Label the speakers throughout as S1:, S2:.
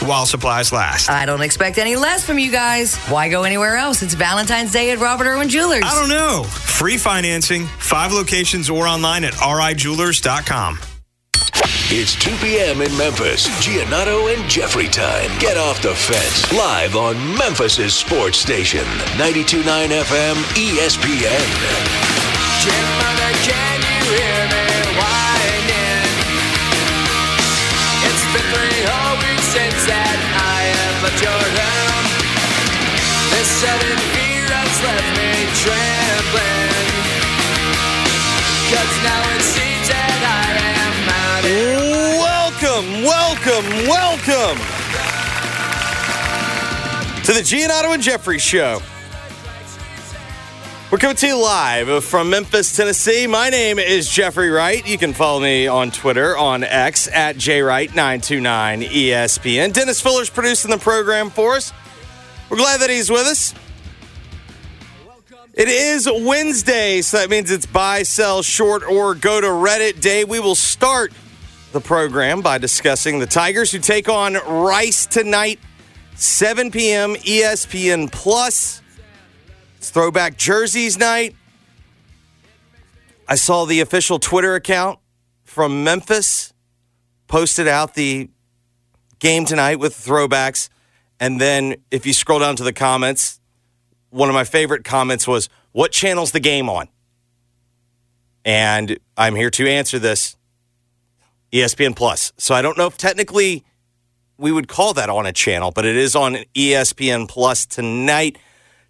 S1: While supplies last.
S2: I don't expect any less from you guys. Why go anywhere else? It's Valentine's Day at Robert Irwin Jewelers.
S1: I don't know. Free financing, five locations or online at rijewelers.com.
S3: It's 2 p.m. in Memphis. Giannotto and Jeffrey time. Get off the fence. Live on Memphis' sports station. 92.9 FM ESPN.
S4: Mother, can since that I have. This sudden fear has left me trembling. Cause now it seems that I am out
S5: Welcome, welcome, welcome to the Giannotto and Jeffrey Show. We're coming to you live from Memphis, Tennessee. My name is Jeffrey Wright. You can follow me on Twitter on X at jwright929ESPN. Dennis Fuller's producing the program for us. We're glad that he's with us. It is Wednesday, so that means it's buy, sell, short, or go to Reddit day. We will start the program by discussing the Tigers who take on Rice tonight, 7 p.m. ESPN Plus. It's throwback jerseys night. I saw the official Twitter account from Memphis posted out the game tonight with throwbacks. And then if you scroll down to the comments, one of my favorite comments was, What channel's the game on? And I'm here to answer this ESPN Plus. So I don't know if technically we would call that on a channel, but it is on ESPN Plus tonight.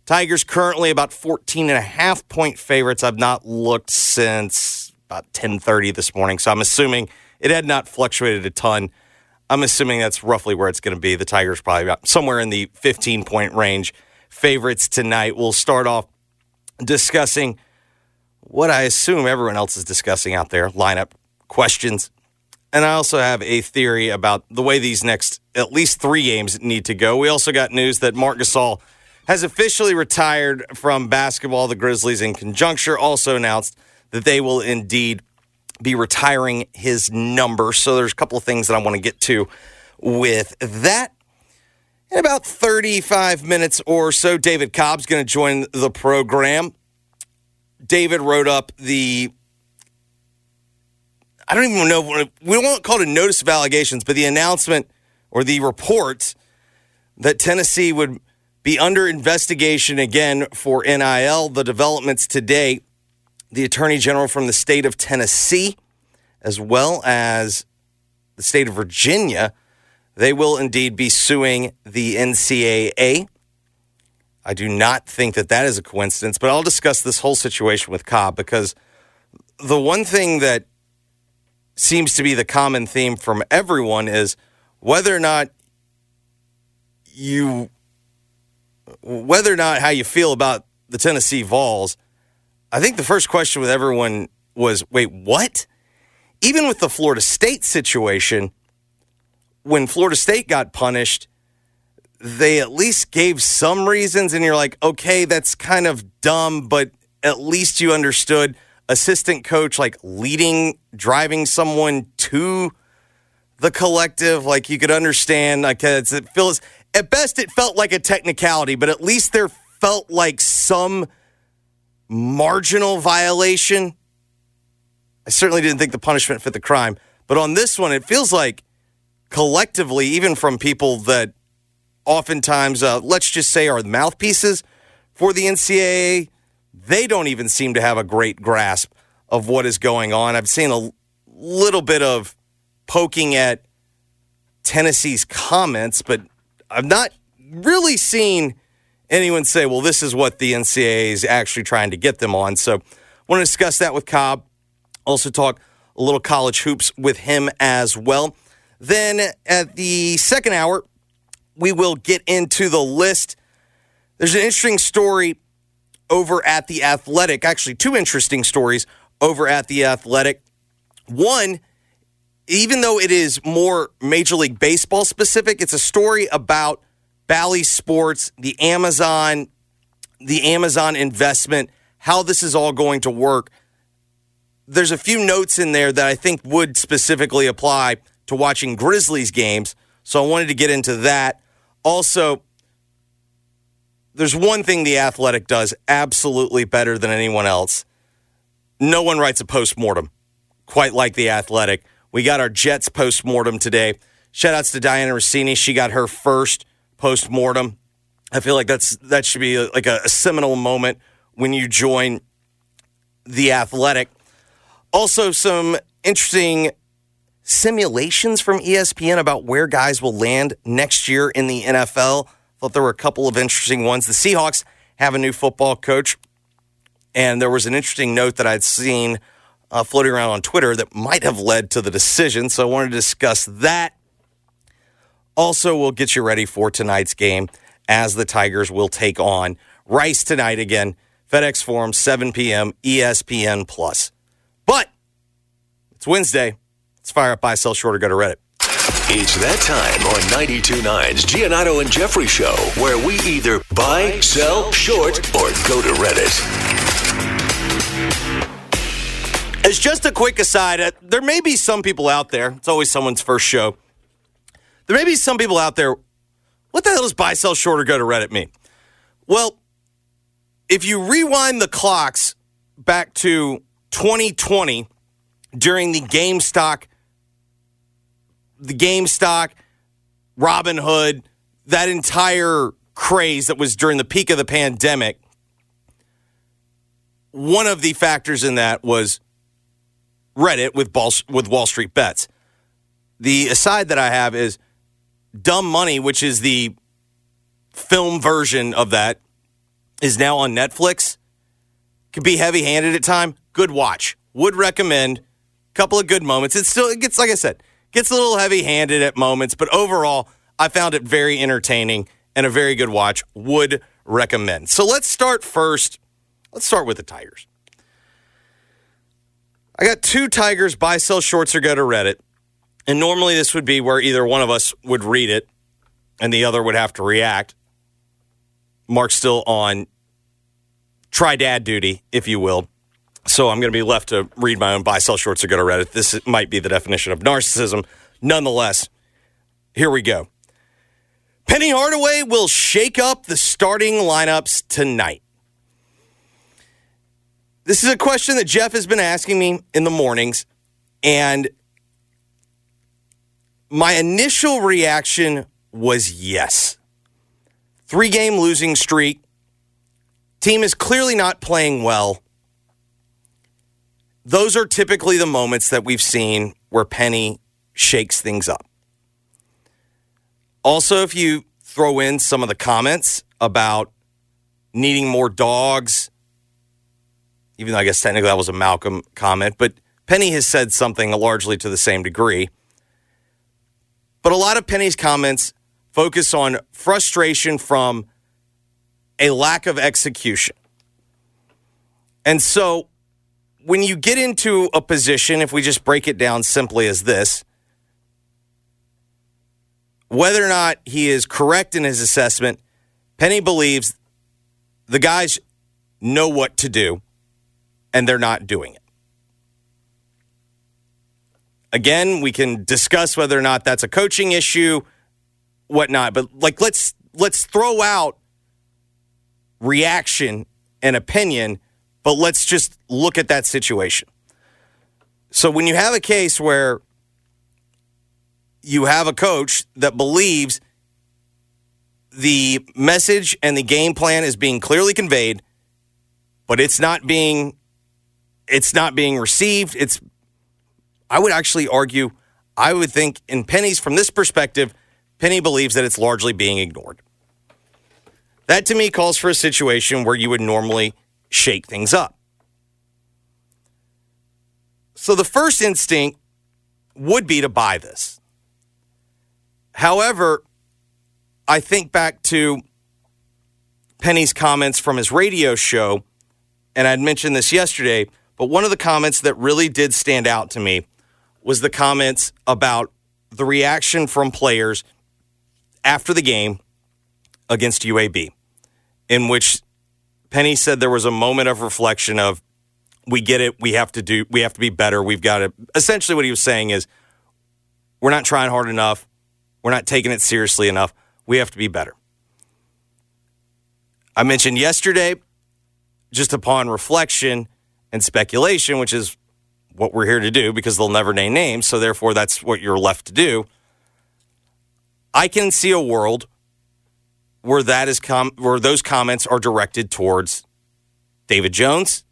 S5: Tigers currently about 14 and a half point favorites. I've not looked since about 10:30 this morning, so I'm assuming it had not fluctuated a ton. I'm assuming that's roughly where it's going to be. The Tigers probably about somewhere in the 15 point range. Favorites tonight. We'll start off discussing what I assume everyone else is discussing out there lineup questions. And I also have a theory about the way these next at least three games need to go. We also got news that Marc Gasol has officially retired from basketball. The Grizzlies, in conjuncture, also announced that they will indeed be retiring his number. So there's a couple of things that I want to get to with that. In about 35 minutes or so, David Cobb's going to join the program. David wrote up the I don't even know we won't call it a notice of allegations, but the announcement or the report that Tennessee would be under investigation again for NIL. The developments today, the Attorney General from the state of Tennessee, as well as the state of Virginia, they will indeed be suing the NCAA. I do not think that that is a coincidence, but I'll discuss this whole situation with Cobb because the one thing that seems to be the common theme from everyone is whether or not you whether or not how you feel about the Tennessee Vols. I think the first question with everyone was, wait, what? Even with the Florida State situation, when Florida State got punished, they at least gave some reasons, and you're like, okay, that's kind of dumb, but at least you understood assistant coach like leading, driving someone to the collective. Like you could understand, like it feels at best it felt like a technicality, but at least there felt like some marginal violation. I certainly didn't think the punishment fit the crime, but on this one, it feels like collectively, even from people that oftentimes, uh, let's just say, are mouthpieces for the NCAA, they don't even seem to have a great grasp of what is going on. I've seen a little bit of poking at Tennessee's comments, but I've not really seen anyone say, well, this is what the NCAA is actually trying to get them on. So I want to discuss that with Cobb. Also talk a little college hoops with him as well. Then at the second hour, we will get into the list. There's an interesting story over at the Athletic, actually, two interesting stories over at the Athletic. One, even though it is more Major League Baseball specific, it's a story about Bally Sports, the Amazon, the Amazon investment, how this is all going to work. There's a few notes in there that I think would specifically apply to watching Grizzlies games. So I wanted to get into that. Also, there's one thing the athletic does absolutely better than anyone else. No one writes a post mortem quite like the athletic. We got our Jets post mortem today. Shout outs to Dianna Russini. She got her first post mortem. I feel like that's that should be like a, a seminal moment when you join the athletic. Also, some interesting simulations from ESPN about where guys will land next year in the NFL. Thought there were a couple of interesting ones. The Seahawks have a new football coach, and there was an interesting note that I'd seen uh, floating around on Twitter that might have led to the decision. So I wanted to discuss that. Also, we'll get you ready for tonight's game as the Tigers will take on Rice tonight again. FedEx Forum, 7 p.m. ESPN Plus. But it's Wednesday. Let's fire up buy, sell, short, or go to Reddit.
S3: It's that time on 92.9's Giannotto and Jeffrey show where we either buy, sell, short, or go to Reddit.
S5: As just a quick aside, uh, there may be some people out there, it's always someone's first show. There may be some people out there, what the hell does buy, sell, short, or go to Reddit mean? Well, if you rewind the clocks back to 2020 during the GameStop, the GameStop, Robinhood, that entire craze that was during the peak of the pandemic, one of the factors in that was Reddit with Ball, with Wall Street Bets. The aside that I have is Dumb Money, which is the film version of that, is now on Netflix. Could be heavy handed at time. Good watch. Would recommend. Couple of good moments. It still it gets like I said, gets a little heavy handed at moments, but overall, I found it very entertaining and a very good watch. Would recommend. So let's start first. Let's start with the Tigers. I got two Tigers buy, sell shorts or go to Reddit. And normally this would be where either one of us would read it and the other would have to react. Mark's still on try dad duty, if you will. So I'm going to be left to read my own buy, sell shorts or go to Reddit. This might be the definition of narcissism. Nonetheless, here we go. Penny Hardaway will shake up the starting lineups tonight. This is a question that Jeff has been asking me in the mornings, and my initial reaction was yes. Three game losing streak. Team is clearly not playing well. Those are typically the moments that we've seen where Penny shakes things up. Also, if you throw in some of the comments about needing more dogs, even though I guess technically that was a Malcolm comment, but Penny has said something largely to the same degree. But a lot of Penny's comments focus on frustration from a lack of execution. And so when you get into a position, if we just break it down simply as this, whether or not he is correct in his assessment, Penny believes the guys know what to do and they're not doing it. Again, we can discuss whether or not that's a coaching issue, whatnot, but like let's let's throw out reaction and opinion, but let's just look at that situation. So when you have a case where you have a coach that believes the message and the game plan is being clearly conveyed, but it's not being it's not being received. It's I would actually argue, I would think in Penny's from this perspective, Penny believes that it's largely being ignored. That to me calls for a situation where you would normally shake things up. So the first instinct would be to buy this. However, I think back to Penny's comments from his radio show, and I'd mentioned this yesterday, but one of the comments that really did stand out to me was the comments about the reaction from players after the game against UAB, in which Penny said there was a moment of reflection of, we get it, we have to do, we have to be better, we've got to. Essentially, what he was saying is, we're not trying hard enough, we're not taking it seriously enough, we have to be better. I mentioned yesterday, just upon reflection and speculation, which is what we're here to do because they'll never name names. So therefore, that's what you're left to do. I can see a world where that is com- where those comments are directed towards David Jones,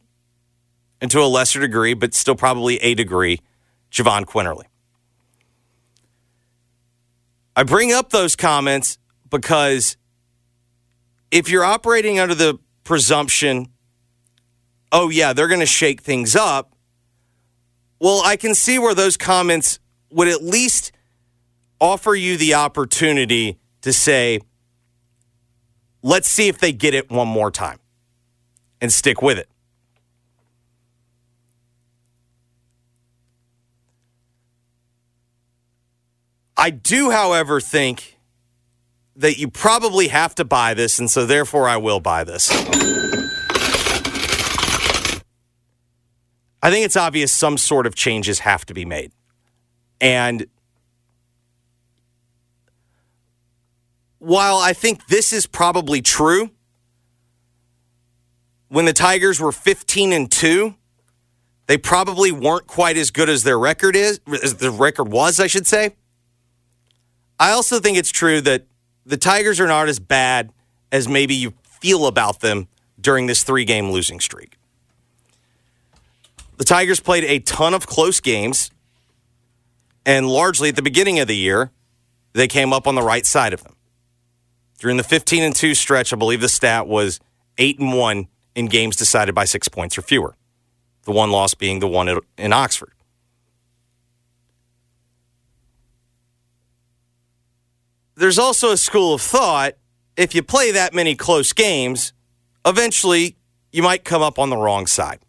S5: and to a lesser degree, but still probably a degree, Jahvon Quinerly. I bring up those comments because if you're operating under the presumption, oh yeah, they're going to shake things up, well, I can see where those comments would at least offer you the opportunity to say, let's see if they get it one more time and stick with it. I do, however, think that you probably have to buy this, and so therefore I will buy this. I think it's obvious some sort of changes have to be made. And while I think this is probably true, when the Tigers were 15 and 2, they probably weren't quite as good as their record is, as the record was, I should say. I also think it's true that the Tigers are not as bad as maybe you feel about them during this three game losing streak. The Tigers played a ton of close games, and largely at the beginning of the year, they came up on the right side of them. During the 15 and 2 stretch, I believe the stat was 8 and 1 in games decided by 6 points or fewer. The one loss being the one in Oxford. There's also a school of thought if you play that many close games, eventually you might come up on the wrong side.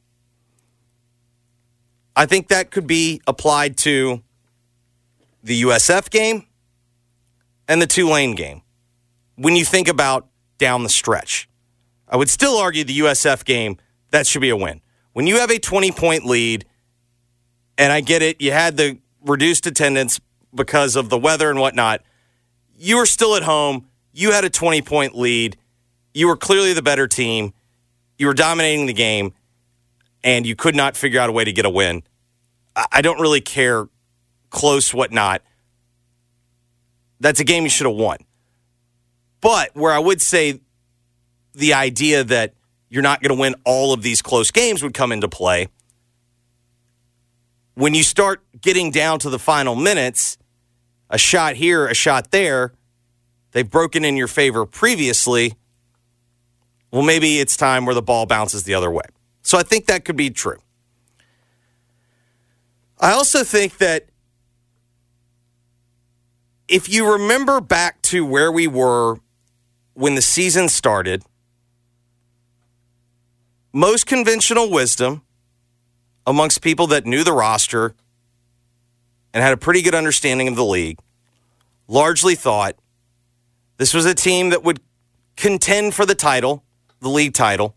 S5: I think that could be applied to the USF game and the Tulane game. When you think about down the stretch, I would still argue the USF game, that should be a win. When you have a 20 point lead, and I get it, you had the reduced attendance because of the weather and whatnot, you were still at home. You had a 20 point lead. You were clearly the better team. You were dominating the game and you could not figure out a way to get a win. I don't really care close, whatnot. That's a game you should have won. But where I would say the idea that you're not going to win all of these close games would come into play. When you start getting down to the final minutes, a shot here, a shot there, they've broken in your favor previously. Well, maybe it's time where the ball bounces the other way. So I think that could be true. I also think that if you remember back to where we were when the season started, most conventional wisdom amongst people that knew the roster and had a pretty good understanding of the league largely thought this was a team that would contend for the title, the league title,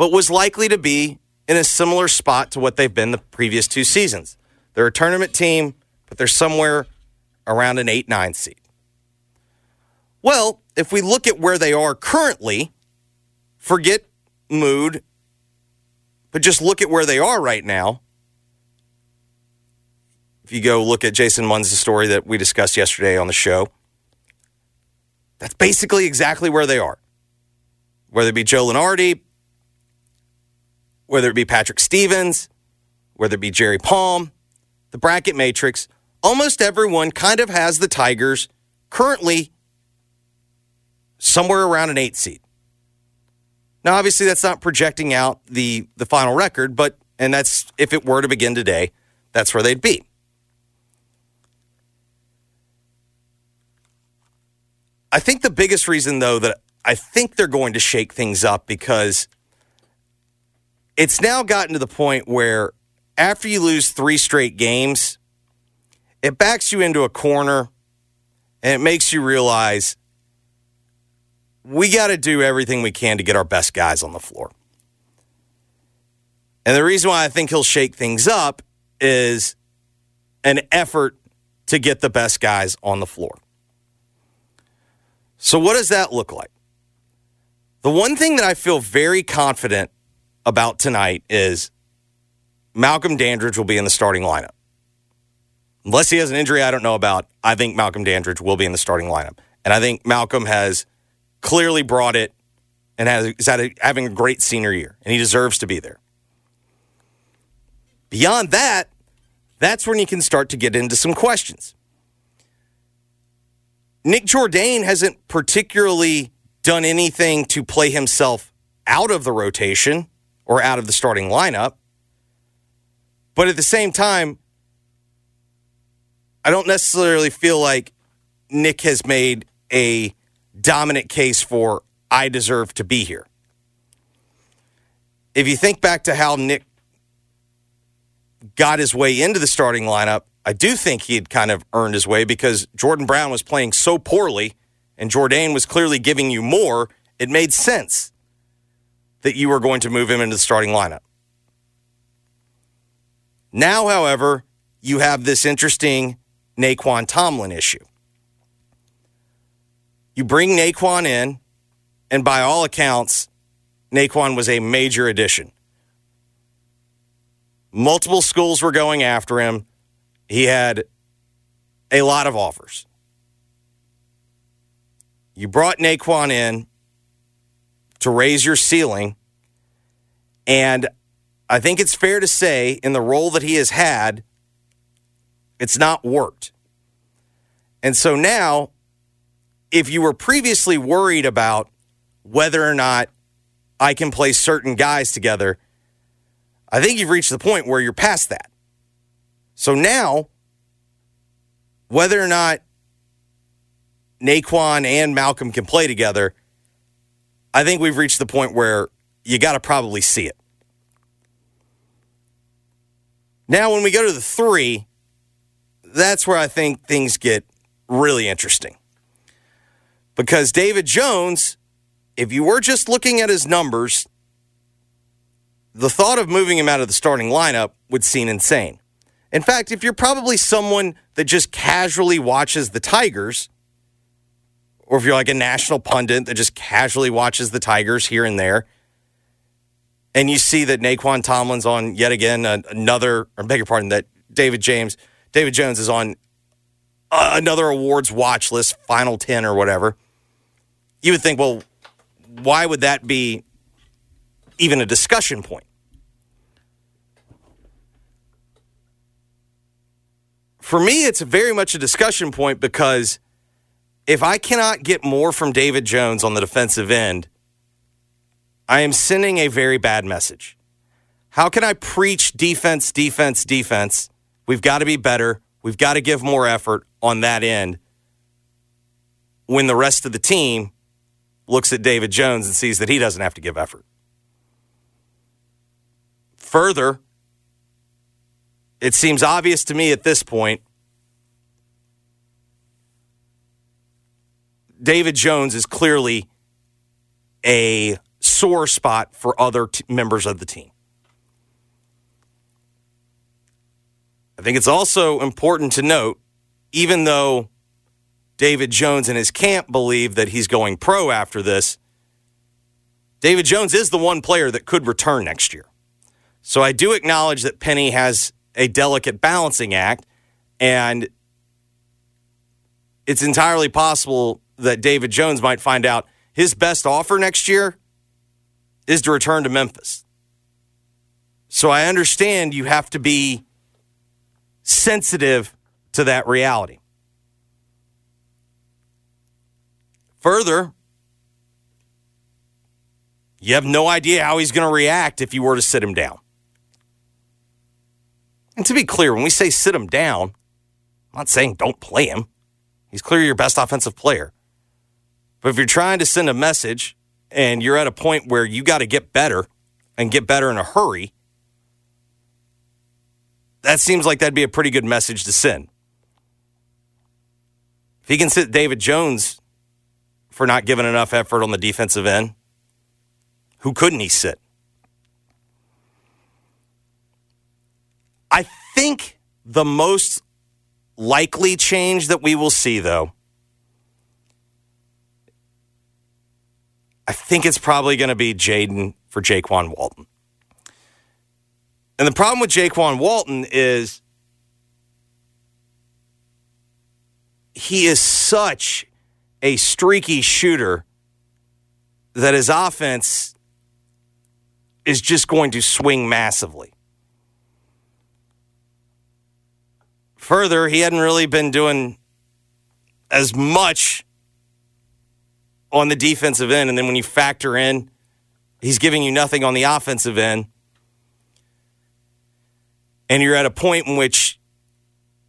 S5: but was likely to be in a similar spot to what they've been the previous two seasons. They're a tournament team, but they're somewhere around an 8 9 seed. Well, if we look at where they are currently, forget mood, but just look at where they are right now. if you go look at Jason Munz's story that we discussed yesterday on the show, that's basically exactly where they are. Whether it be Joe Lunardi, whether it be Patrick Stevens, whether it be Jerry Palm, the bracket matrix, almost everyone kind of has the Tigers currently somewhere around an eight seed. Now, obviously, that's not projecting out the the final record, but and that's if it were to begin today, that's where they'd be. I think the biggest reason, though, that I think they're going to shake things up because it's now gotten to the point where after you lose three straight games, it backs you into a corner and it makes you realize we got to do everything we can to get our best guys on the floor. And the reason why I think he'll shake things up is an effort to get the best guys on the floor. So, what does that look like? The one thing that I feel very confident about tonight is Malcolm Dandridge will be in the starting lineup. Unless he has an injury I don't know about, I think Malcolm Dandridge will be in the starting lineup. And I think Malcolm has clearly brought it and has, is a, having a great senior year, and he deserves to be there. Beyond that, that's when you can start to get into some questions. Nick Jourdain hasn't particularly done anything to play himself out of the rotation or out of the starting lineup. But at the same time, I don't necessarily feel like Nick has made a dominant case for I deserve to be here. If you think back to how Nick got his way into the starting lineup, I do think he had kind of earned his way because Jordan Brown was playing so poorly and Jourdain was clearly giving you more. It made sense that you were going to move him into the starting lineup. Now, however, you have this interesting Nae'Qwan Tomlin issue. You bring Nae'Qwan in, and by all accounts, Nae'Qwan was a major addition. Multiple schools were going after him. He had a lot of offers. You brought Nae'Qwan in to raise your ceiling, and I think it's fair to say, in the role that he has had, it's not worked. And so now, if you were previously worried about whether or not I can play certain guys together, I think you've reached the point where you're past that. So now, whether or not Nae'Qwan and Malcolm can play together, I think we've reached the point where you got to probably see it. Now, when we go to the three, that's where I think things get really interesting. Because David Jones, if you were just looking at his numbers, the thought of moving him out of the starting lineup would seem insane. In fact, if you're probably someone that just casually watches the Tigers, or if you're like a national pundit that just casually watches the Tigers here and there, and you see that Nae'Qwan Tomlin's on yet again another, or beg your pardon, that David James, David Jones is on uh, another awards watch list, final 10 or whatever, you would think, well, why would that be even a discussion point? For me, it's very much a discussion point because if I cannot get more from David Jones on the defensive end, I am sending a very bad message. How can I preach defense, defense, defense? We've got to be better. We've got to give more effort on that end when the rest of the team looks at David Jones and sees that he doesn't have to give effort. Further, it seems obvious to me at this point David Jones is clearly a sore spot for other t- members of the team. I think it's also important to note, even though David Jones and his camp believe that he's going pro after this, David Jones is the one player that could return next year. So I do acknowledge that Penny has a delicate balancing act, And it's entirely possible that David Jones might find out his best offer next year is to return to Memphis. So I understand you have to be sensitive to that reality. Further, you have no idea how he's going to react if you were to sit him down. And to be clear, when we say sit him down, I'm not saying don't play him. He's clearly your best offensive player. But if you're trying to send a message and you're at a point where you got to get better and get better in a hurry, that seems like that'd be a pretty good message to send. If he can sit David Jones for not giving enough effort on the defensive end, who couldn't he sit? I think the most likely change that we will see, though, I think it's probably going to be Jaden for Jaykwon Walton. And the problem with Jaykwon Walton is he is such a streaky shooter that his offense is just going to swing massively. Further, he hadn't really been doing as much on the defensive end. And then when you factor in, he's giving you nothing on the offensive end. And you're at a point in which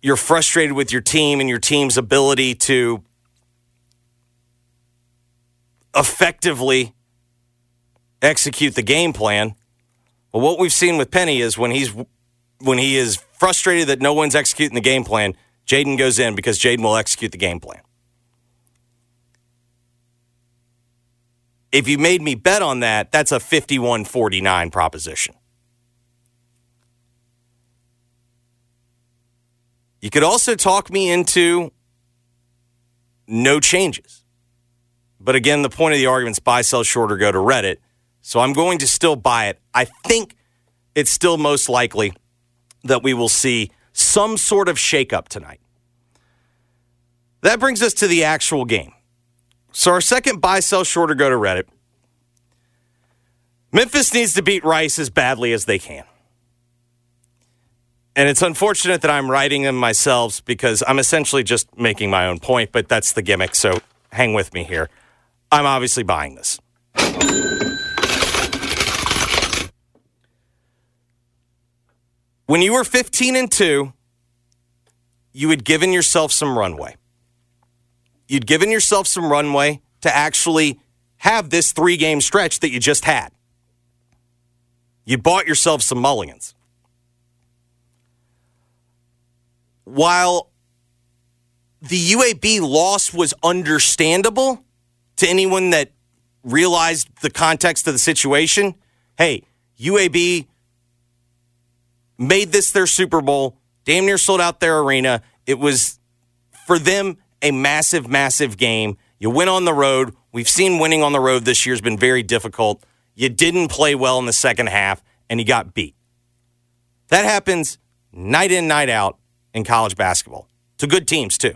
S5: you're frustrated with your team and your team's ability to effectively execute the game plan. Well, what we've seen with Penny is when he's when he is frustrated that no one's executing the game plan, Jaden goes in because Jaden will execute the game plan. If you made me bet on that, that's a 51 49 proposition. You could also talk me into no changes. But again, the point of the argument is buy, sell, short, or go to Reddit. So I'm going to still buy it. I think it's still most likely that we will see some sort of shakeup tonight. That brings us to the actual game. So our second buy, sell, short, or go to Reddit. Memphis needs to beat Rice as badly as they can. And it's unfortunate that I'm writing them myself because I'm essentially just making my own point, but that's the gimmick. So hang with me here. I'm obviously buying this. When you were 15 and 2, you had given yourself some runway. You'd given yourself some runway to actually have this three game stretch that you just had. You bought yourself some mulligans. While the UAB loss was understandable to anyone that realized the context of the situation, hey, UAB made this their Super Bowl, damn near sold out their arena. It was for them a massive, massive game. You went on the road. We've seen winning on the road this year has been very difficult. You didn't play well in the second half, and you got beat. That happens night in, night out in college basketball to good teams, too.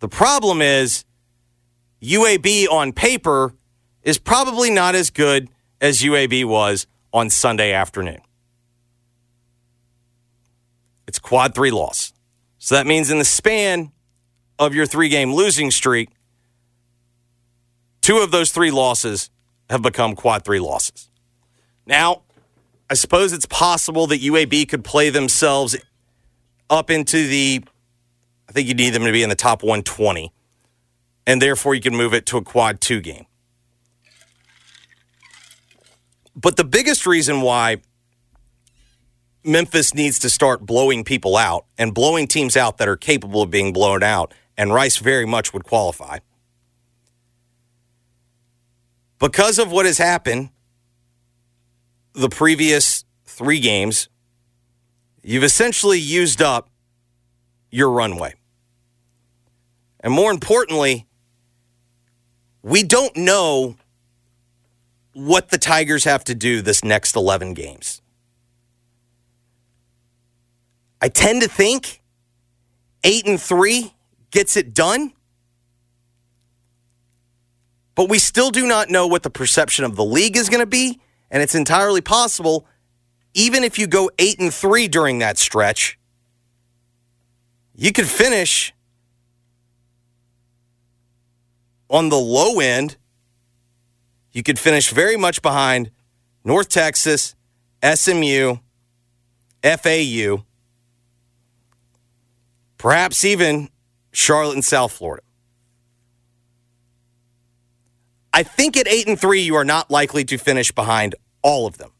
S5: The problem is UAB on paper is probably not as good as UAB was on Sunday afternoon. It's quad three loss. So that means in the span of your three game losing streak, two of those three losses have become quad three losses. Now, I suppose it's possible that UAB could play themselves up into the, I think you need them to be in the top 120, and therefore you can move it to a quad two game. But the biggest reason why Memphis needs to start blowing people out and blowing teams out that are capable of being blown out, and Rice very much would qualify. Because of what has happened the previous three games, you've essentially used up your runway. And more importantly, we don't know what the Tigers have to do this next 11 games. I tend to think eight and three gets it done. But we still do not know what the perception of the league is going to be. And it's entirely possible, even if you go eight and three during that stretch, you could finish on the low end. You could finish very much behind North Texas, SMU, FAU, perhaps even Charlotte and South Florida. I think at eight and three, you are not likely to finish behind all of them.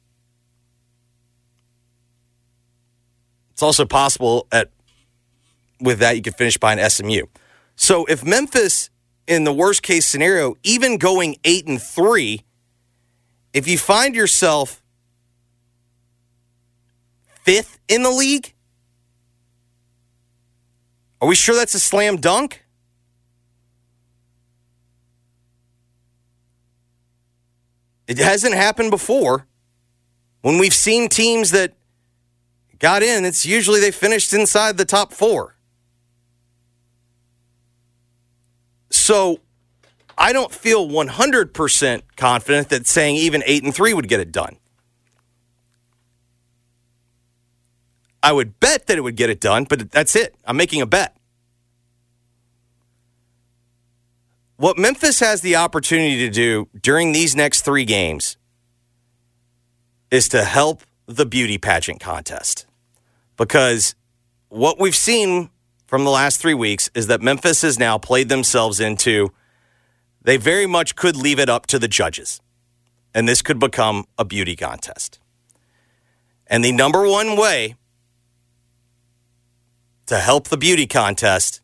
S5: It's also possible at with that you could finish behind SMU. So if Memphis, in the worst case scenario, even going eight and three, if you find yourself fifth in the league, are we sure that's a slam dunk? It hasn't happened before. When we've seen teams that got in, it's usually they finished inside the top four. So I don't feel 100% confident that saying even 8 and 3 would get it done. I would bet that it would get it done, but that's it. I'm making a bet. What Memphis has the opportunity to do during these next three games is to help the beauty pageant contest. Because what we've seen from the last three weeks is that Memphis has now played themselves into, they very much could leave it up to the judges. And this could become a beauty contest. And the number one way to help the beauty contest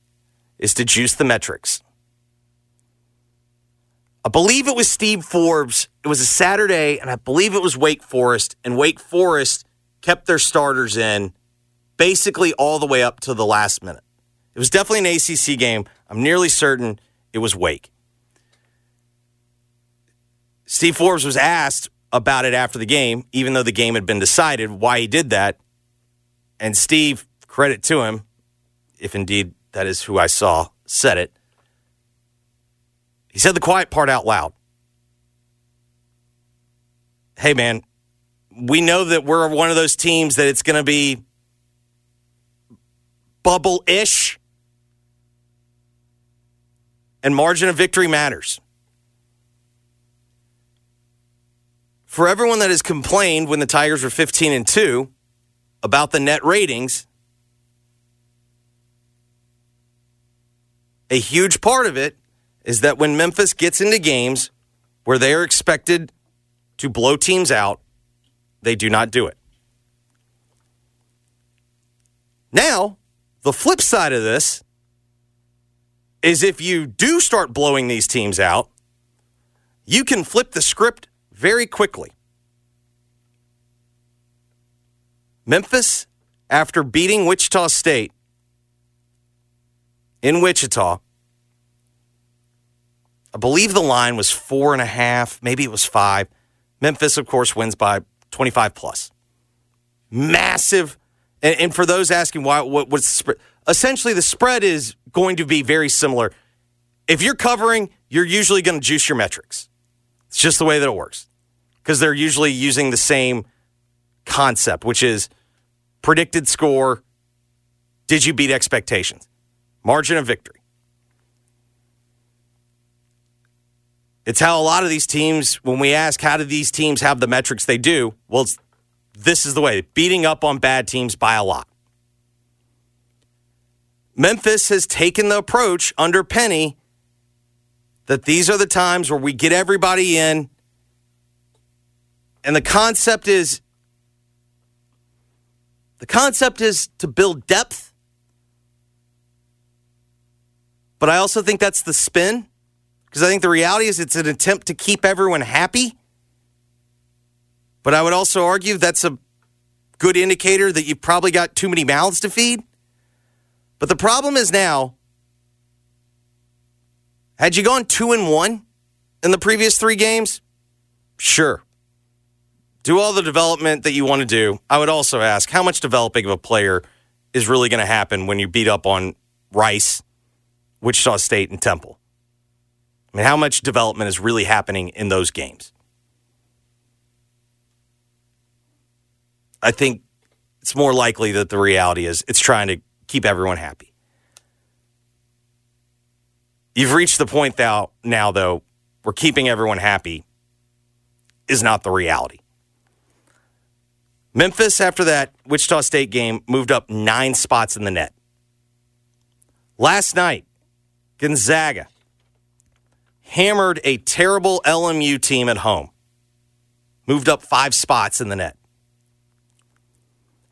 S5: is to juice the metrics. I believe it was Steve Forbes. It was a Saturday, and I believe it was Wake Forest. And Wake Forest kept their starters in basically all the way up to the last minute. It was definitely an ACC game. I'm nearly certain it was Wake. Steve Forbes was asked about it after the game, even though the game had been decided, why he did that. And Steve, credit to him, if indeed that is who I saw, said it he said the quiet part out loud. Hey, man, we know that we're one of those teams that it's going to be bubble ish, and margin of victory matters. For everyone that has complained when the Tigers were 15 and 2 about the net ratings, a huge part of it is that when Memphis gets into games where they are expected to blow teams out, they do not do it. Now, the flip side of this is if you do start blowing these teams out, you can flip the script very quickly. Memphis, after beating Wichita State in Wichita, I believe the line was four and a half, maybe it was five. Memphis, of course, wins by 25 plus. Massive. And, and for those asking why, what, what's the spread? Essentially, the spread is going to be very similar. If you're covering, you're usually going to juice your metrics. It's just the way that it works because they're usually using the same concept, which is predicted score. Did you beat expectations? Margin of victory. It's how a lot of these teams, when we ask how do these teams have the metrics they do, well, this is the way beating up on bad teams by a lot. Memphis has taken the approach under Penny that these are the times where we get everybody in. And the concept is the concept is to build depth. But I also think that's the spin because I think the reality is it's an attempt to keep everyone happy. But I would also argue that's a good indicator that you've probably got too many mouths to feed. But the problem is now, had you gone two and one in the previous three games, sure. Do all the development that you want to do. I would also ask how much developing of a player is really going to happen when you beat up on Rice, Wichita State, and Temple. I mean, how much development is really happening in those games? I think it's more likely that the reality is it's trying to keep everyone happy. You've reached the point now, now though, where keeping everyone happy is not the reality. Memphis, after that Wichita State game, moved up nine spots in the net. Last night, Gonzaga hammered a terrible LMU team at home, moved up five spots in the net.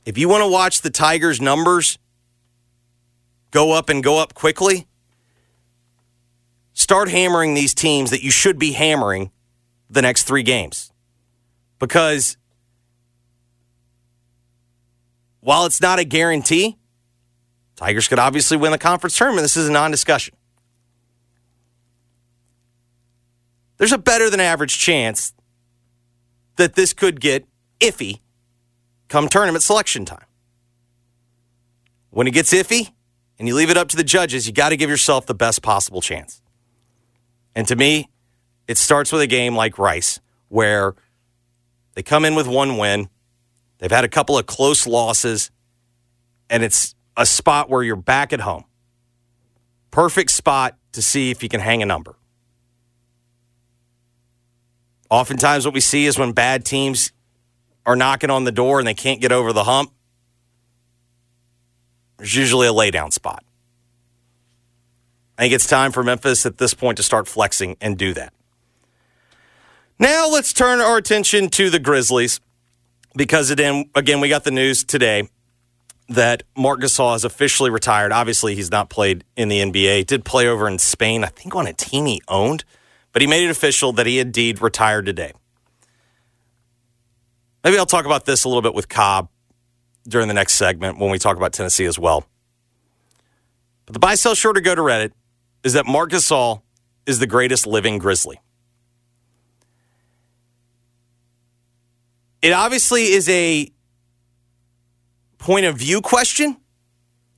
S5: If you want to watch the Tigers' numbers go up and go up quickly, start hammering these teams that you should be hammering the next three games. Because while it's not a guarantee, Tigers could obviously win the conference tournament. This is a non discussion. There's a better than average chance that this could get iffy come tournament selection time. When it gets iffy and you leave it up to the judges, you got to give yourself the best possible chance. And to me, it starts with a game like Rice, where they come in with one win, they've had a couple of close losses, and it's a spot where you're back at home. Perfect spot to see if you can hang a number. Oftentimes, what we see is when bad teams are knocking on the door and they can't get over the hump, there's usually a laydown spot. I think it's time for Memphis at this point to start flexing and do that. Now let's turn our attention to the Grizzlies because again, again we got the news today that Marc Gasol has officially retired. Obviously, he's not played in the NBA. Did play over in Spain, I think on a team he owned, but he made it official that he indeed retired today. Maybe I'll talk about this a little bit with Cobb during the next segment when we talk about Tennessee as well. But the buy, sell, short, or go to Reddit is that Marc Gasol is the greatest living Grizzly. It obviously is a point of view question.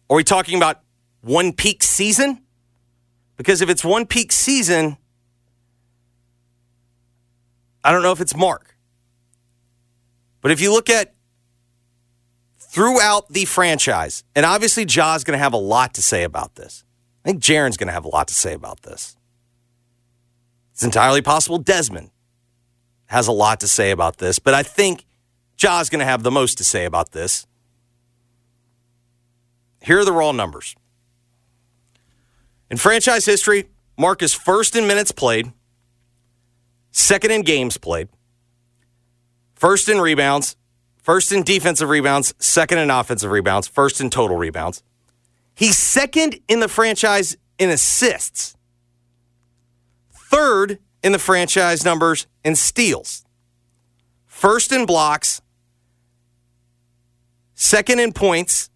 S5: Are we talking about one peak season? Because if it's one peak season, I don't know if it's Marc. But if you look at throughout the franchise, and obviously Ja's going to have a lot to say about this. I think Jaren's going to have a lot to say about this. It's entirely possible Desmond has a lot to say about this, but I think Ja's going to have the most to say about this. Here are the raw numbers. In franchise history, Marc is first in minutes played, second in games played, First in rebounds, first in defensive rebounds, second in offensive rebounds, first in total rebounds. He's second in the franchise in assists, third in the franchise numbers in steals, first in blocks, second in points,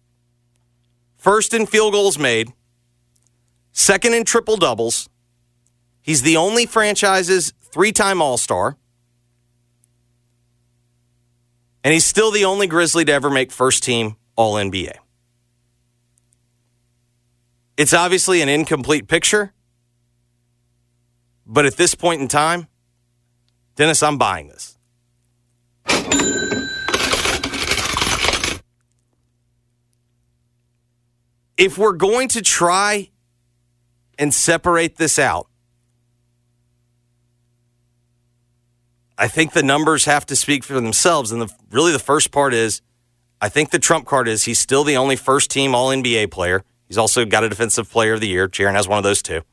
S5: first in field goals made, second in triple doubles. He's the only franchise's three time All Star. And he's still the only Grizzly to ever make first team All NBA. It's obviously an incomplete picture, but at this point in time, Dennis, I'm buying this. If we're going to try and separate this out, I think the numbers have to speak for themselves. And the, really, the first part is I think the trump card is he's still the only first team All NBA player. He's also got a Defensive Player of the Year. Jaren has one of those too.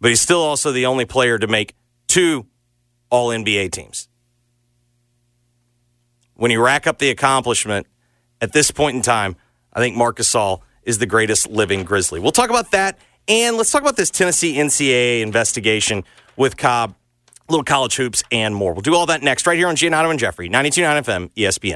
S5: But he's still also the only player to make two All NBA teams. When you rack up the accomplishment at this point in time, I think Marc Gasol is the greatest living Grizzly. We'll talk about that. And let's talk about this Tennessee NCAA investigation with Cobb, little college hoops, and more. We'll do all that next right here on Giannotto and Jeffrey, 92.9 FM, ESPN.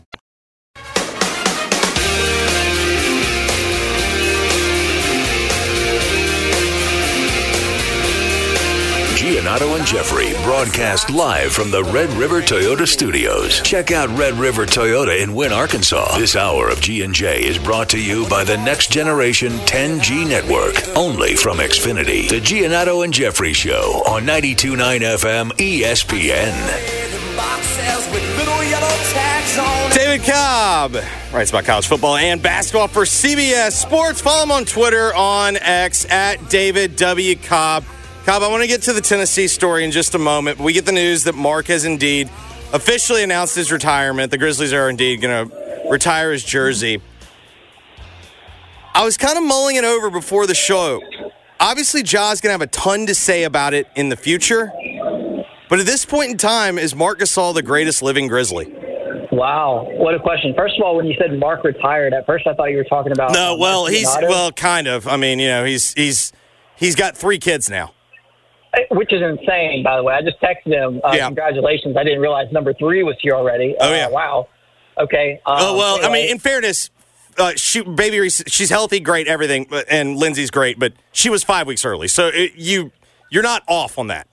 S3: Giannotto and Jeffrey broadcast live from the Red River Toyota Studios. Check out Red River Toyota in Wynne, Arkansas. This hour of G&J is brought to you by the next generation 10G network, only from Xfinity. The Giannotto and Jeffrey Show on 92.9 FM ESPN.
S5: David Cobb writes about college football and basketball for CBS Sports. Follow him on Twitter on X at David W. Cobb. Cobb, I want to get to the Tennessee story in just a moment. But we get the news that Marc has indeed officially announced his retirement. The Grizzlies are indeed going to retire his jersey. I was kind of mulling it over before the show. Obviously, Ja's going to have a ton to say about it in the future. But at this point in time, is Marc Gasol the greatest living Grizzly?
S6: Wow, what a question! First of all, when you said Mark retired, at first I thought you were talking about
S5: No, well,
S6: Mark
S5: he's
S6: Giannotto,
S5: well, kind of. I mean, you know, he's he's he's got three kids now.
S6: Which is insane, by the way. I just texted him. Uh,
S5: Yeah.
S6: Congratulations! I didn't realize number three was here already.
S5: Oh,
S6: Uh,
S5: yeah.
S6: wow. Okay. Um,
S5: oh well, I mean, in fairness, uh, she baby, Reese, she's healthy, great, everything, but- and Lindsay's great, but she was five weeks early, so it, you you're not off on that.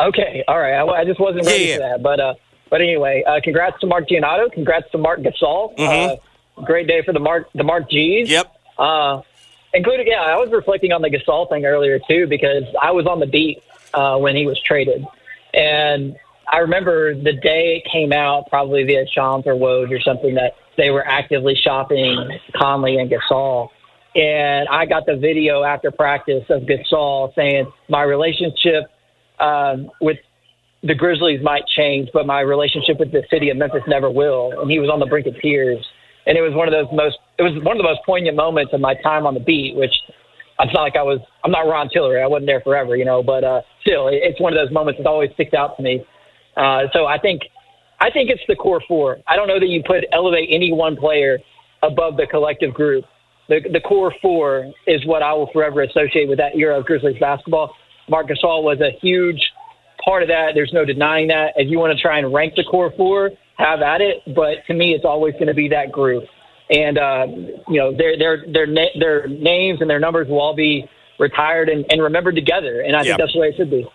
S6: Okay, all right. I, I just wasn't ready
S5: Yeah, yeah.
S6: for that, but uh, but anyway, uh, congrats to Mark Giannotto. Congrats to Marc Gasol.
S5: Mhm.
S6: Uh, great day for the Mark the Mark G's.
S5: Yep.
S6: Uh, including yeah, I was reflecting on the Gasol thing earlier too because I was on the beat uh, when he was traded, and I remember the day it came out, probably via Shams or Woj or something that they were actively shopping Conley and Gasol. And I got the video after practice of Gasol saying my relationship um, with the Grizzlies might change, but my relationship with the city of Memphis never will. And he was on the brink of tears. And it was one of those most, it was one of the most poignant moments of my time on the beat, which it's not like I was, I'm not Ron Tillery. I wasn't there forever, you know, but uh, still, it's one of those moments that always sticks out to me. Uh, so I think, I think it's the core four. I don't know that you put elevate any one player above the collective group. The, the core four is what I will forever associate with that era of Grizzlies basketball. Marc Gasol was a huge part of that. There's no denying that. If you want to try and rank the core four, have at it. But to me, it's always going to be that group. And uh, you know, their their their na- their names and their numbers will all be retired and, and remembered together. And I think that's the way it should be.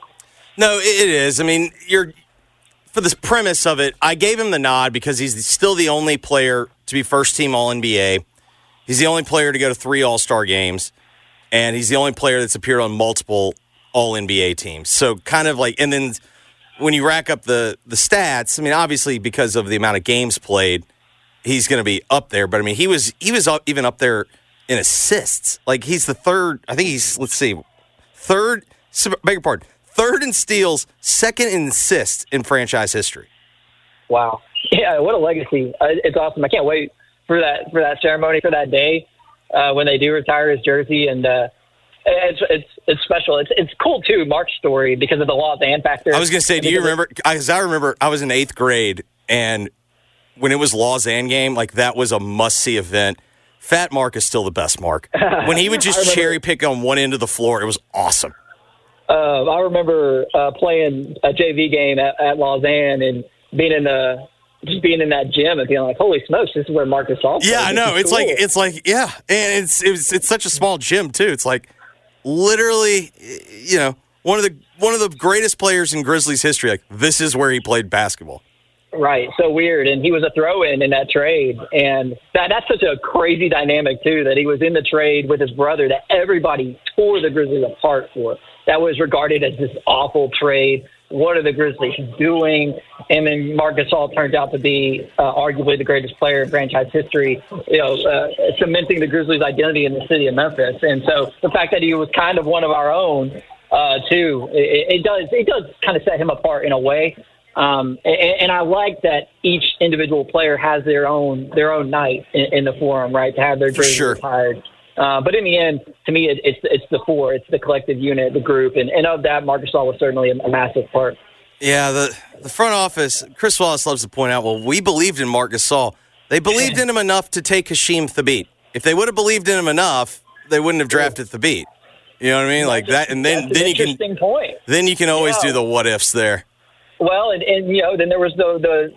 S5: No, it it is. I mean, you're for this premise of it. I gave him the nod because he's still the only player to be first team All NBA. He's the only player to go to three All Star games, and he's the only player that's appeared on multiple All NBA teams. So kind of like, and then when you rack up the the stats, I mean, obviously because of the amount of games played, he's going to be up there. But I mean, he was he was up, even up there in assists. Like he's the third. I think he's let's see, third. Beg your pardon. Third in steals, second in assists in franchise history.
S6: Wow. Yeah, what a legacy. Uh, it's awesome. I can't wait for that for that ceremony for that day uh, when they do retire his jersey and uh, It's it's it's special. It's it's cool too, Mark's story because of the law of the Lausanne factor.
S5: I was going to say, do you remember? Because I remember I was in eighth grade, and when it was Lausanne game, like that was a must see event. Fat Mark is still the best Mark. When he would just cherry pick on one end of the floor, it was awesome.
S6: Uh, I remember uh, playing a JV game at, at Lausanne and being in the just being in that gym and being like, "Holy smokes, this is where Marc Gasol."
S5: Yeah, I know. It's like it's like yeah, and it's it's it's such a small gym too. It's like literally, you know, one of the one of the greatest players in Grizzlies history. Like this is where he played basketball.
S6: Right, so weird, and he was a throw-in in that trade, and that that's such a crazy dynamic too. That he was in the trade with his brother that everybody tore the Grizzlies apart for. That was regarded as this awful trade. What are the Grizzlies doing? And then Marc Gasol turned out to be uh, arguably the greatest player in franchise history. You know, uh, cementing the Grizzlies' identity in the city of Memphis. And so the fact that he was kind of one of our own uh, too, it, it does it does kind of set him apart in a way. Um, and, and I like that each individual player has their own their own night in, in the forum, right? To have their jersey
S5: sure.
S6: retired. Uh, but in the end, to me, it, it's it's the four, it's the collective unit, the group, and, and of that, Marc Gasol was certainly a, a massive part.
S5: Yeah, the the front office. Chris Wallace loves to point out. Well, we believed in Marc Gasol. They believed in him enough to take Hasheem Thabeet. If they would have believed in him enough, they wouldn't have drafted Thabeet. You know what I mean? Like that, and then
S6: That's
S5: then
S6: an
S5: you can
S6: interesting point.
S5: then you can always
S6: Yeah.
S5: do the what ifs there.
S6: Well, and, and you know, then there was the the.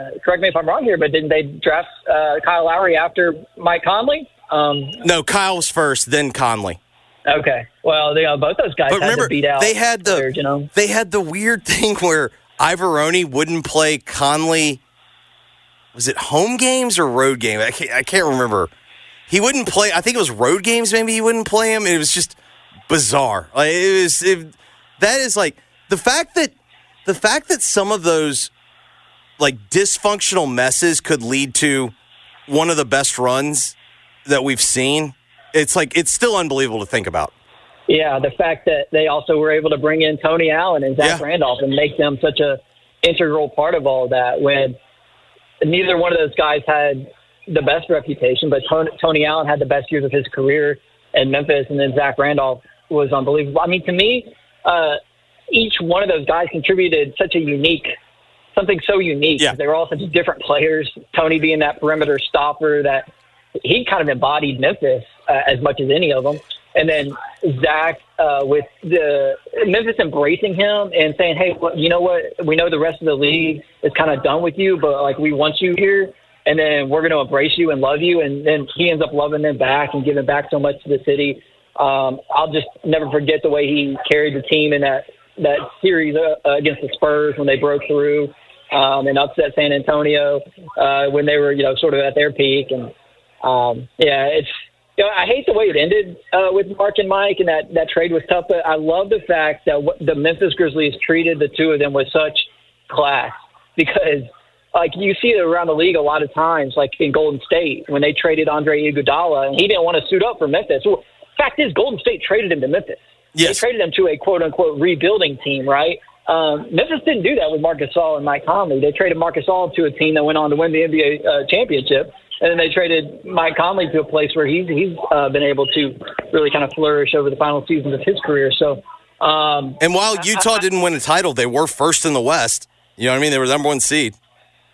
S6: Uh, correct me if I'm wrong here, but didn't they draft uh, Kyle Lowry after Mike Conley? Um,
S5: No, Kyle was first, then Conley.
S6: okay. Well, you know, both those guys
S5: But
S6: had
S5: remember,
S6: to beat out.
S5: they had the
S6: players, you know.
S5: they had the weird thing where Iavaroni wouldn't play Conley. Was it home games or road games? I can't, I can't remember. He wouldn't play. I think it was road games. Maybe he wouldn't play him. It was just bizarre. Like it was. It, that is like the fact that the fact that some of those like dysfunctional messes could lead to one of the best runs that we've seen. It's like it's still unbelievable to think about.
S6: Yeah, the fact that they also were able to bring in Tony Allen and Zach Randolph and make them such a integral part of all that when neither one of those guys had the best reputation, but Tony, Tony Allen had the best years of his career in Memphis, and then Zach Randolph was unbelievable. I mean, to me, uh, each one of those guys contributed such a unique, something so unique. Yeah. They were all such different players. Tony being that perimeter stopper that he kind of embodied Memphis uh, as much as any of them. And then Zach uh, with the Memphis embracing him and saying, "Hey, you know what? We know the rest of the league is kind of done with you, but like we want you here, and then we're going to embrace you and love you." And then he ends up loving them back and giving back so much to the city. Um, I'll just never forget the way he carried the team in that that series uh, against the Spurs when they broke through um, and upset San Antonio uh, when they were, you know, sort of at their peak. And um, yeah, it's you know, I hate the way it ended uh, with Mark and Mike, and that that trade was tough. But I love the fact that what the Memphis Grizzlies treated the two of them with such class because. Like you see it around the league a lot of times, like in Golden State when they traded Andre Iguodala, and he didn't want to suit up for Memphis. Well, fact is, Golden State traded him to Memphis. They traded him to a quote unquote rebuilding team, right? Um, Memphis didn't do that with Marc Gasol and Mike Conley. They traded Marc Gasol to a team that went on to win the NBA uh, championship, and then they traded Mike Conley to a place where he's he's uh, been able to really kind of flourish over the final seasons of his career. So, um,
S5: And while Utah didn't win a title, they were first in the West. You know what I mean? They were the number one seed.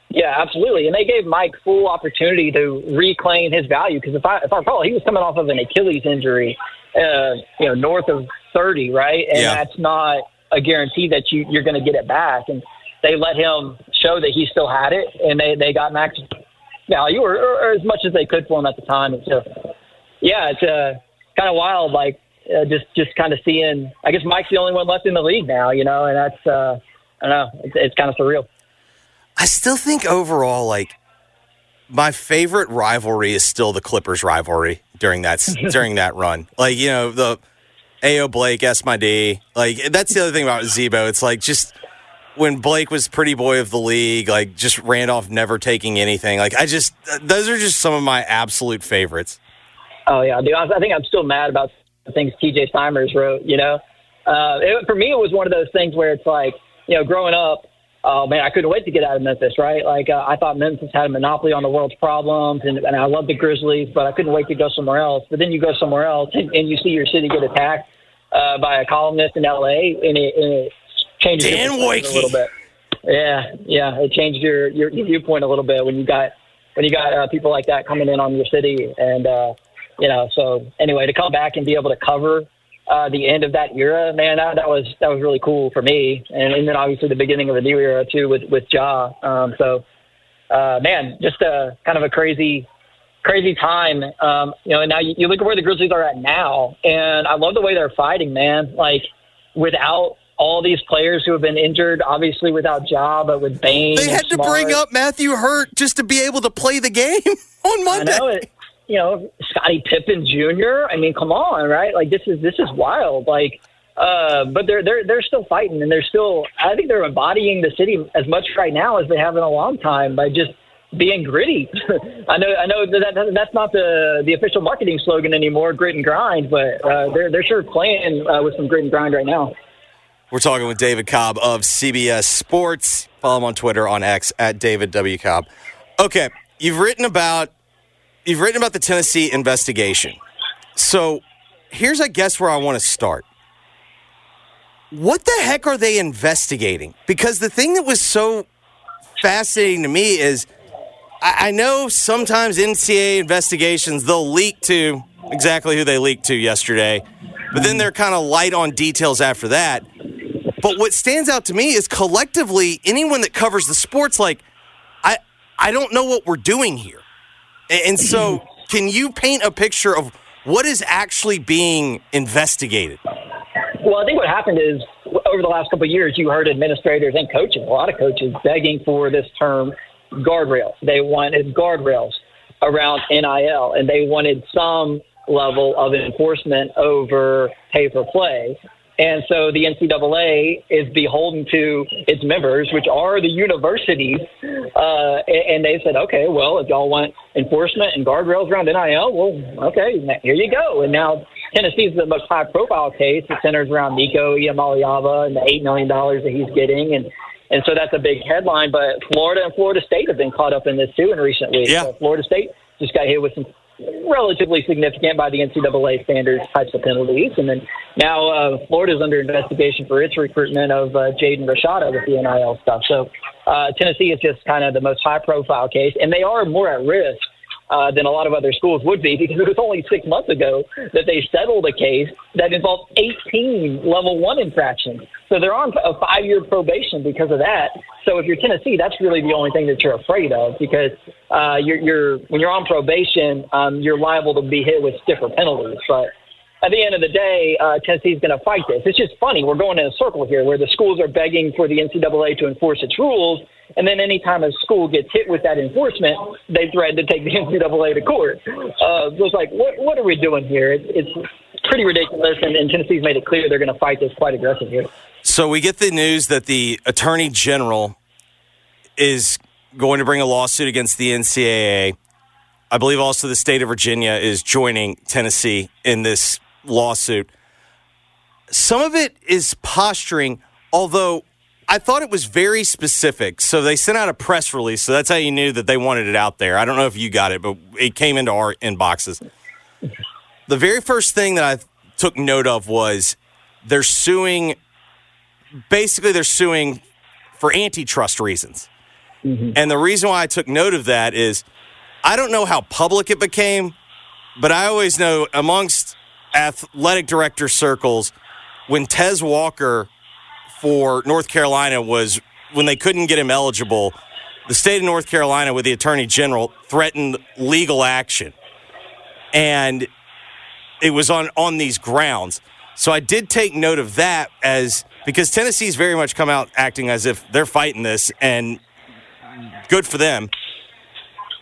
S6: Yeah, absolutely. And they gave Mike full opportunity to reclaim his value because if I if I recall, he was coming off of an Achilles injury, uh, you know, north of thirty, right? And
S5: Yeah.
S6: that's not a guarantee that you you're going to get it back. And they let him show that he still had it, and they they got max value or, or, or as much as they could for him at the time. And so, yeah, it's uh, kind of wild. Like uh, just just kind of seeing. I guess Mike's the only one left in the league now, you know, and that's uh, I don't know. It's, it's kind of surreal.
S5: I still think overall, like my favorite rivalry is still the Clippers rivalry during that during that run. Like you know the Ao Blake, S my D. Like that's the other thing about Z-Bo. It's like just when Blake was pretty boy of the league, like just Randolph never taking anything. Like I just those are just some of my absolute favorites.
S6: Oh yeah, honest, I think I'm still mad about the things TJ Simers wrote. You know, uh, it, for me, it was one of those things where it's like, you know, growing up, oh man, I couldn't wait to get out of Memphis, right? Like uh, I thought Memphis had a monopoly on the world's problems, and, and I love the Grizzlies, but I couldn't wait to go somewhere else. But then you go somewhere else, and, and you see your city get attacked uh, by a columnist in L.A., and it, and it changes your
S5: Dan
S6: perspective a little bit. Yeah, yeah, it changed your, your your viewpoint a little bit when you got when you got uh, people like that coming in on your city, and uh, you know. So anyway, to come back and be able to cover uh, the end of that era, man, that, that was that was really cool for me, and, and then obviously the beginning of a new era too with with Ja. Um, so, uh, man, just a kind of a crazy, crazy time. Um, you know, and now you, you look at where the Grizzlies are at now, and I love the way they're fighting, man. Like without all these players who have been injured, obviously without job, but with Bane,
S5: They had to bring up Matthew Hurt just to be able to play the game on Monday.
S6: I know it. You know, Scottie Pippen Jr. I mean, come on, right? Like this is this is wild. Like, uh, but they're they're they're still fighting, and they're still. I think they're embodying the city as much right now as they have in a long time by just being gritty. I know I know that, that that's not the the official marketing slogan anymore, grit and grind, but uh, they're they're sure playing uh, with some grit and grind right now.
S5: We're talking with David Cobb of CBS Sports. Follow him on Twitter on X at David W Cobb. Okay, you've written about you've written about the Tennessee investigation. So here's, I guess, where I want to start. What the heck are they investigating? Because the thing that was so fascinating to me is I, I know sometimes NCAA investigations they'll leak to exactly who they leaked to yesterday, but then they're kind of light on details after that. But what stands out to me is collectively anyone that covers the sports, like I, I don't know what we're doing here, and so can you paint a picture of what is actually being investigated?
S6: Well, I think what happened is over the last couple of years, you heard administrators and coaches, a lot of coaches, begging for this term guardrails. They wanted guardrails around NIL, and they wanted some level of enforcement over pay for play. And so the NCAA is beholden to its members, which are the universities. Uh, and they said, okay, well, if y'all want enforcement and guardrails around NIL, well, okay, here you go. And now Tennessee's the most high profile case. It centers around Nico Iamaleava and the $8 million that he's getting. And, and so that's a big headline. But Florida and Florida State have been caught up in this too in recent weeks.
S5: Yeah.
S6: So Florida State just got hit with some relatively significant by the NCAA standards types of penalties. And then now uh, Florida's under investigation for its recruitment of uh, Jaden Rashada with the NIL stuff. So uh, Tennessee is just kind of the most high profile case, and they are more at risk. Uh, than a lot of other schools would be because it was only six months ago that they settled a case that involved 18 level one infractions. So they're on a five year probation because of that. So if you're Tennessee, that's really the only thing that you're afraid of because uh, you're, you're when you're on probation, um, you're liable to be hit with stiffer penalties. But at the end of the day, uh, Tennessee's going to fight this. It's just funny. We're going in a circle here where the schools are begging for the NCAA to enforce its rules. And then anytime a school gets hit with that enforcement, they threaten to take the NCAA to court. Uh, it's like, what, what are we doing here? It's, it's pretty ridiculous. And, and Tennessee's made it clear they're going to fight this quite aggressively.
S5: So we get the news that the attorney general is going to bring a lawsuit against the NCAA. I believe also the state of Virginia is joining Tennessee in this lawsuit. Some of it is posturing, although I thought it was very specific. So they sent out a press release. So that's how you knew that they wanted it out there. I don't know if you got it, but it came into our inboxes. The very first thing that I took note of was they're suing basically they're suing for antitrust reasons. Mm-hmm. And the reason why I took note of that is I don't know how public it became, but I always know amongst athletic director circles when Tez Walker for North Carolina was when they couldn't get him eligible, the state of North Carolina with the attorney general threatened legal action. And it was on on these grounds. So I did take note of that as because Tennessee's very much come out acting as if they're fighting this and good for them.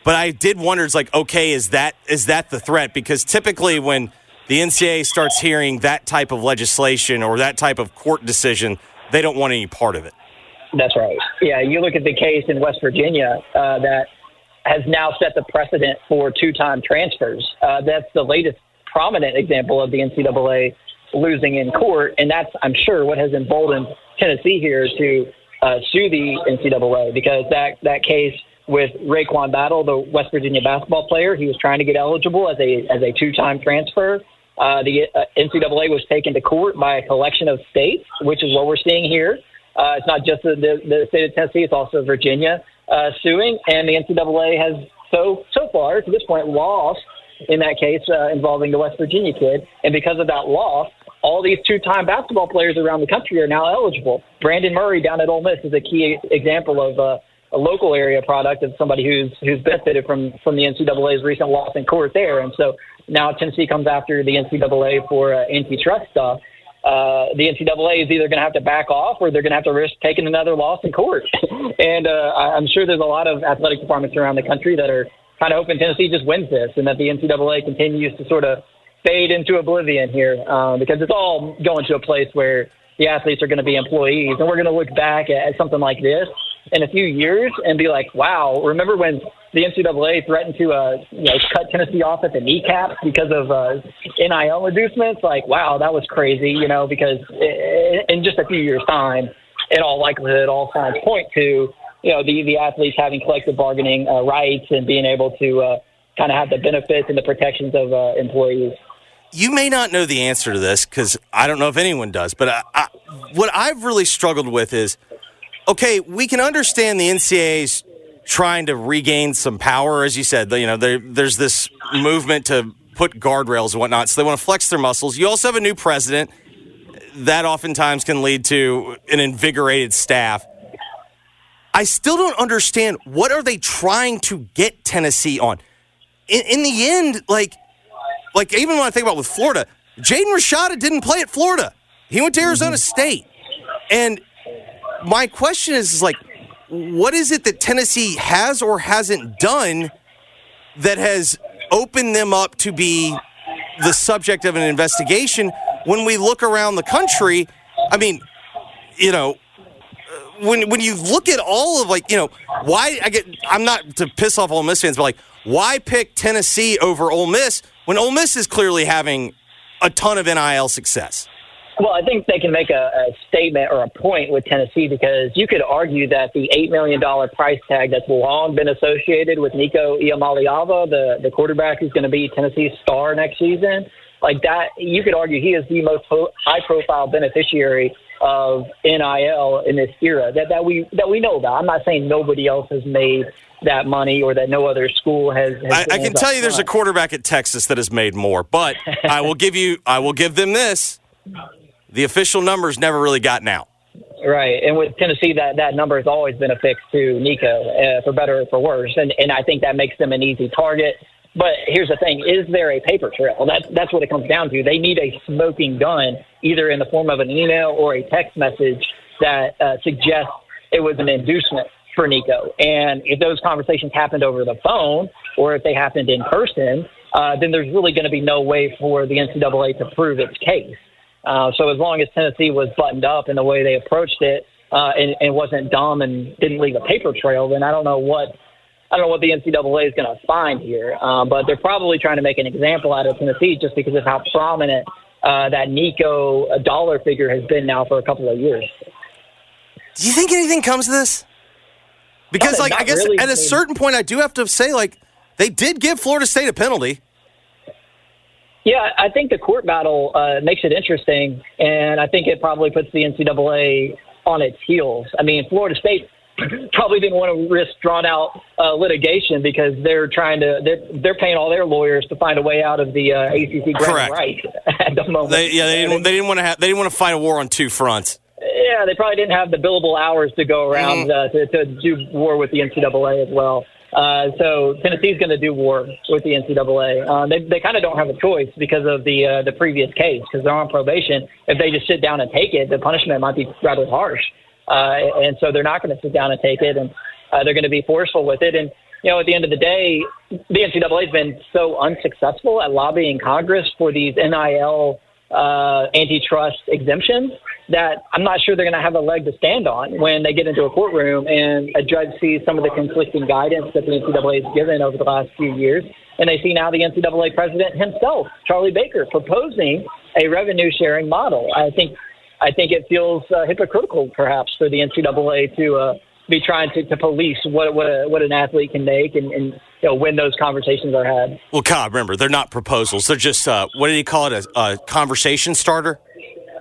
S5: But I did wonder it's like okay is that is that the threat because typically when the NCAA starts hearing that type of legislation or that type of court decision, they don't want any part of it.
S6: That's right. Yeah, you look at the case in West Virginia uh, that has now set the precedent for two-time transfers. Uh, that's the latest prominent example of the NCAA losing in court, and that's I'm sure what has emboldened Tennessee here to uh, sue the NCAA because that that case with RaeQuan Battle, the West Virginia basketball player, he was trying to get eligible as a as a two time transfer. Uh, the uh, NCAA was taken to court by a collection of states, which is what we're seeing here. Uh, it's not just the, the, the state of Tennessee; it's also Virginia uh, suing, and the NCAA has so so far to this point lost in that case uh, involving the West Virginia kid, and because of that loss, all these two-time basketball players around the country are now eligible. Brandon Murray down at Ole Miss is a key example of a local area product of somebody who's who's benefited from from the NCAA's recent loss in court there, and so now Tennessee comes after the NCAA for uh, antitrust stuff. Uh, the NCAA is either going to have to back off or they're going to have to risk taking another loss in court. and uh, I'm sure there's a lot of athletic departments around the country that are kind of hoping Tennessee just wins this and that the NCAA continues to sort of fade into oblivion here uh, because it's all going to a place where the athletes are going to be employees. And we're going to look back at, at something like this in a few years and be like, wow, remember when the NCAA threatened to uh, you know, cut Tennessee off at the kneecaps because of uh, NIL inducements? Like, wow, that was crazy, you know, because in just a few years' time, in all likelihood, all signs point to you know the the athletes having collective bargaining uh, rights and being able to uh, kind of have the benefits and the protections of uh, employees.
S5: You may not know the answer to this because I don't know if anyone does, but I, I, what I've really struggled with is okay, we can understand the NCAA's trying to regain some power, as you said. You know, there's this movement to put guardrails and whatnot, so they want to flex their muscles. You also have a new president. That oftentimes can lead to an invigorated staff. I still don't understand what are they trying to get Tennessee on. In, in the end, like, like even when I think about with Florida, Jaden Rashada didn't play at Florida. He went to Arizona mm-hmm. State, and my question is, is like, what is it that Tennessee has or hasn't done that has opened them up to be the subject of an investigation when we look around the country? I mean, you know, uh, when when you look at all of like, you know, why I get I'm not to piss off Ole Miss fans, but like, why pick Tennessee over Ole Miss when Ole Miss is clearly having a ton of NIL success?
S6: Well, I think they can make a, a statement or a point with Tennessee because you could argue that the $8 million price tag that's long been associated with Nico Iamaleava, the, the quarterback who's going to be Tennessee's star next season, like that, you could argue he is the most high profile beneficiary of NIL in this era that, that we that we know about. I'm not saying nobody else has made that money or that no other school has. has
S5: I, I can tell you, there's a quarterback at Texas that has made more, but I will give you, I will give them this the official numbers never really gotten out.
S6: Right, and with Tennessee, that that number has always been affixed to Nico, uh, for better or for worse, and and I think that makes them an easy target. But here's the thing: is there a paper trail? That's that's what it comes down to. They need a smoking gun, either in the form of an email or a text message that uh, suggests it was an inducement for Nico. And if those conversations happened over the phone or if they happened in person, uh, then there's really going to be no way for the NCAA to prove its case. Uh, so as long as Tennessee was buttoned up in the way they approached it uh, and, and wasn't dumb and didn't leave a paper trail, then I don't know what I don't know what the NCAA is going to find here. Uh, but they're probably trying to make an example out of Tennessee just because of how prominent uh, that Nico uh, dollar figure has been now for a couple of years.
S5: Do you think anything comes to this? Because, like, I guess really at a certain point, I do have to say, like, they did give Florida State a penalty.
S6: Yeah, I think the court battle uh, makes it interesting, and I think it probably puts the NCAA on its heels. I mean, Florida State probably didn't want to risk drawn out uh, litigation because they're trying to they're, they're paying all their lawyers to find a way out of the uh, ACC grant right at the moment.
S5: They, yeah, they didn't, they didn't want to have they didn't want to fight a war on two fronts.
S6: Yeah, they probably didn't have the billable hours to go around mm-hmm. uh, to, to do war with the NCAA as well. Uh, so Tennessee's going to do war with the NCAA. Uh, they they kind of don't have a choice because of the uh, the previous case because they're on probation. If they just sit down and take it, the punishment might be rather harsh, uh, and so they're not going to sit down and take it, and uh, they're going to be forceful with it. And you know, at the end of the day, the NCAA has been so unsuccessful at lobbying Congress for these NIL uh, antitrust exemptions that I'm not sure they're going to have a leg to stand on when they get into a courtroom and a judge sees some of the conflicting guidance that the NCAA has given over the last few years. And they see now the NCAA president himself, Charlie Baker, proposing a revenue sharing model. I think I think it feels uh, hypocritical, perhaps, for the NCAA to uh, be trying to, to police what what, a, what an athlete can make and, and you know when those conversations are had.
S5: Well, Cobb, remember they're not proposals; they're just uh, what did he call it? A, a conversation starter.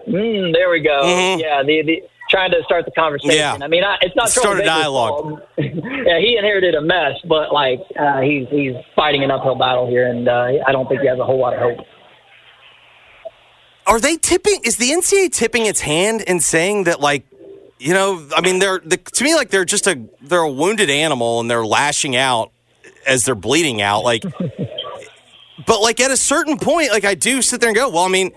S6: Mm, there we go.
S5: Mhm.
S6: Yeah, the, the trying to start the conversation.
S5: Yeah.
S6: I mean, I, it's not
S5: Start a dialogue.
S6: yeah, he inherited a mess, but like uh, he's he's fighting an uphill battle here, and uh, I don't think he has a whole lot of hope.
S5: Are they tipping? Is the NCAA tipping its hand and saying that, like, you know, I mean, they're the, to me like they're just a they're a wounded animal and they're lashing out as they're bleeding out, like. but like at a certain point, like I do sit there and go, well, I mean,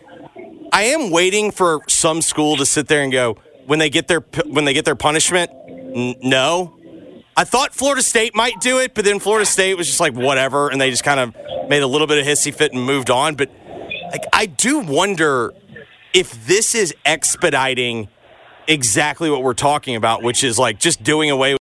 S5: I am waiting for some school to sit there and go when they get their when they get their punishment. N- no, I thought Florida State might do it, but then Florida State was just like whatever, and they just kind of made a little bit of hissy fit and moved on. But like, I do wonder if this is expediting exactly what we're talking about, which is like just doing away with.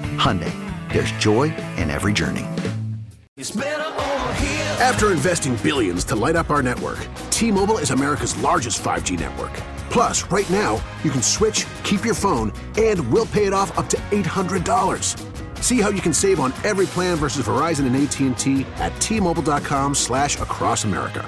S7: Hyundai, there's joy in every journey.
S8: After investing billions to light up our network, T-Mobile is America's largest 5G network. Plus, right now, you can switch, keep your phone, and we'll pay it off up to $800. See how you can save on every plan versus Verizon and AT&T at T-Mobile.com slash across America.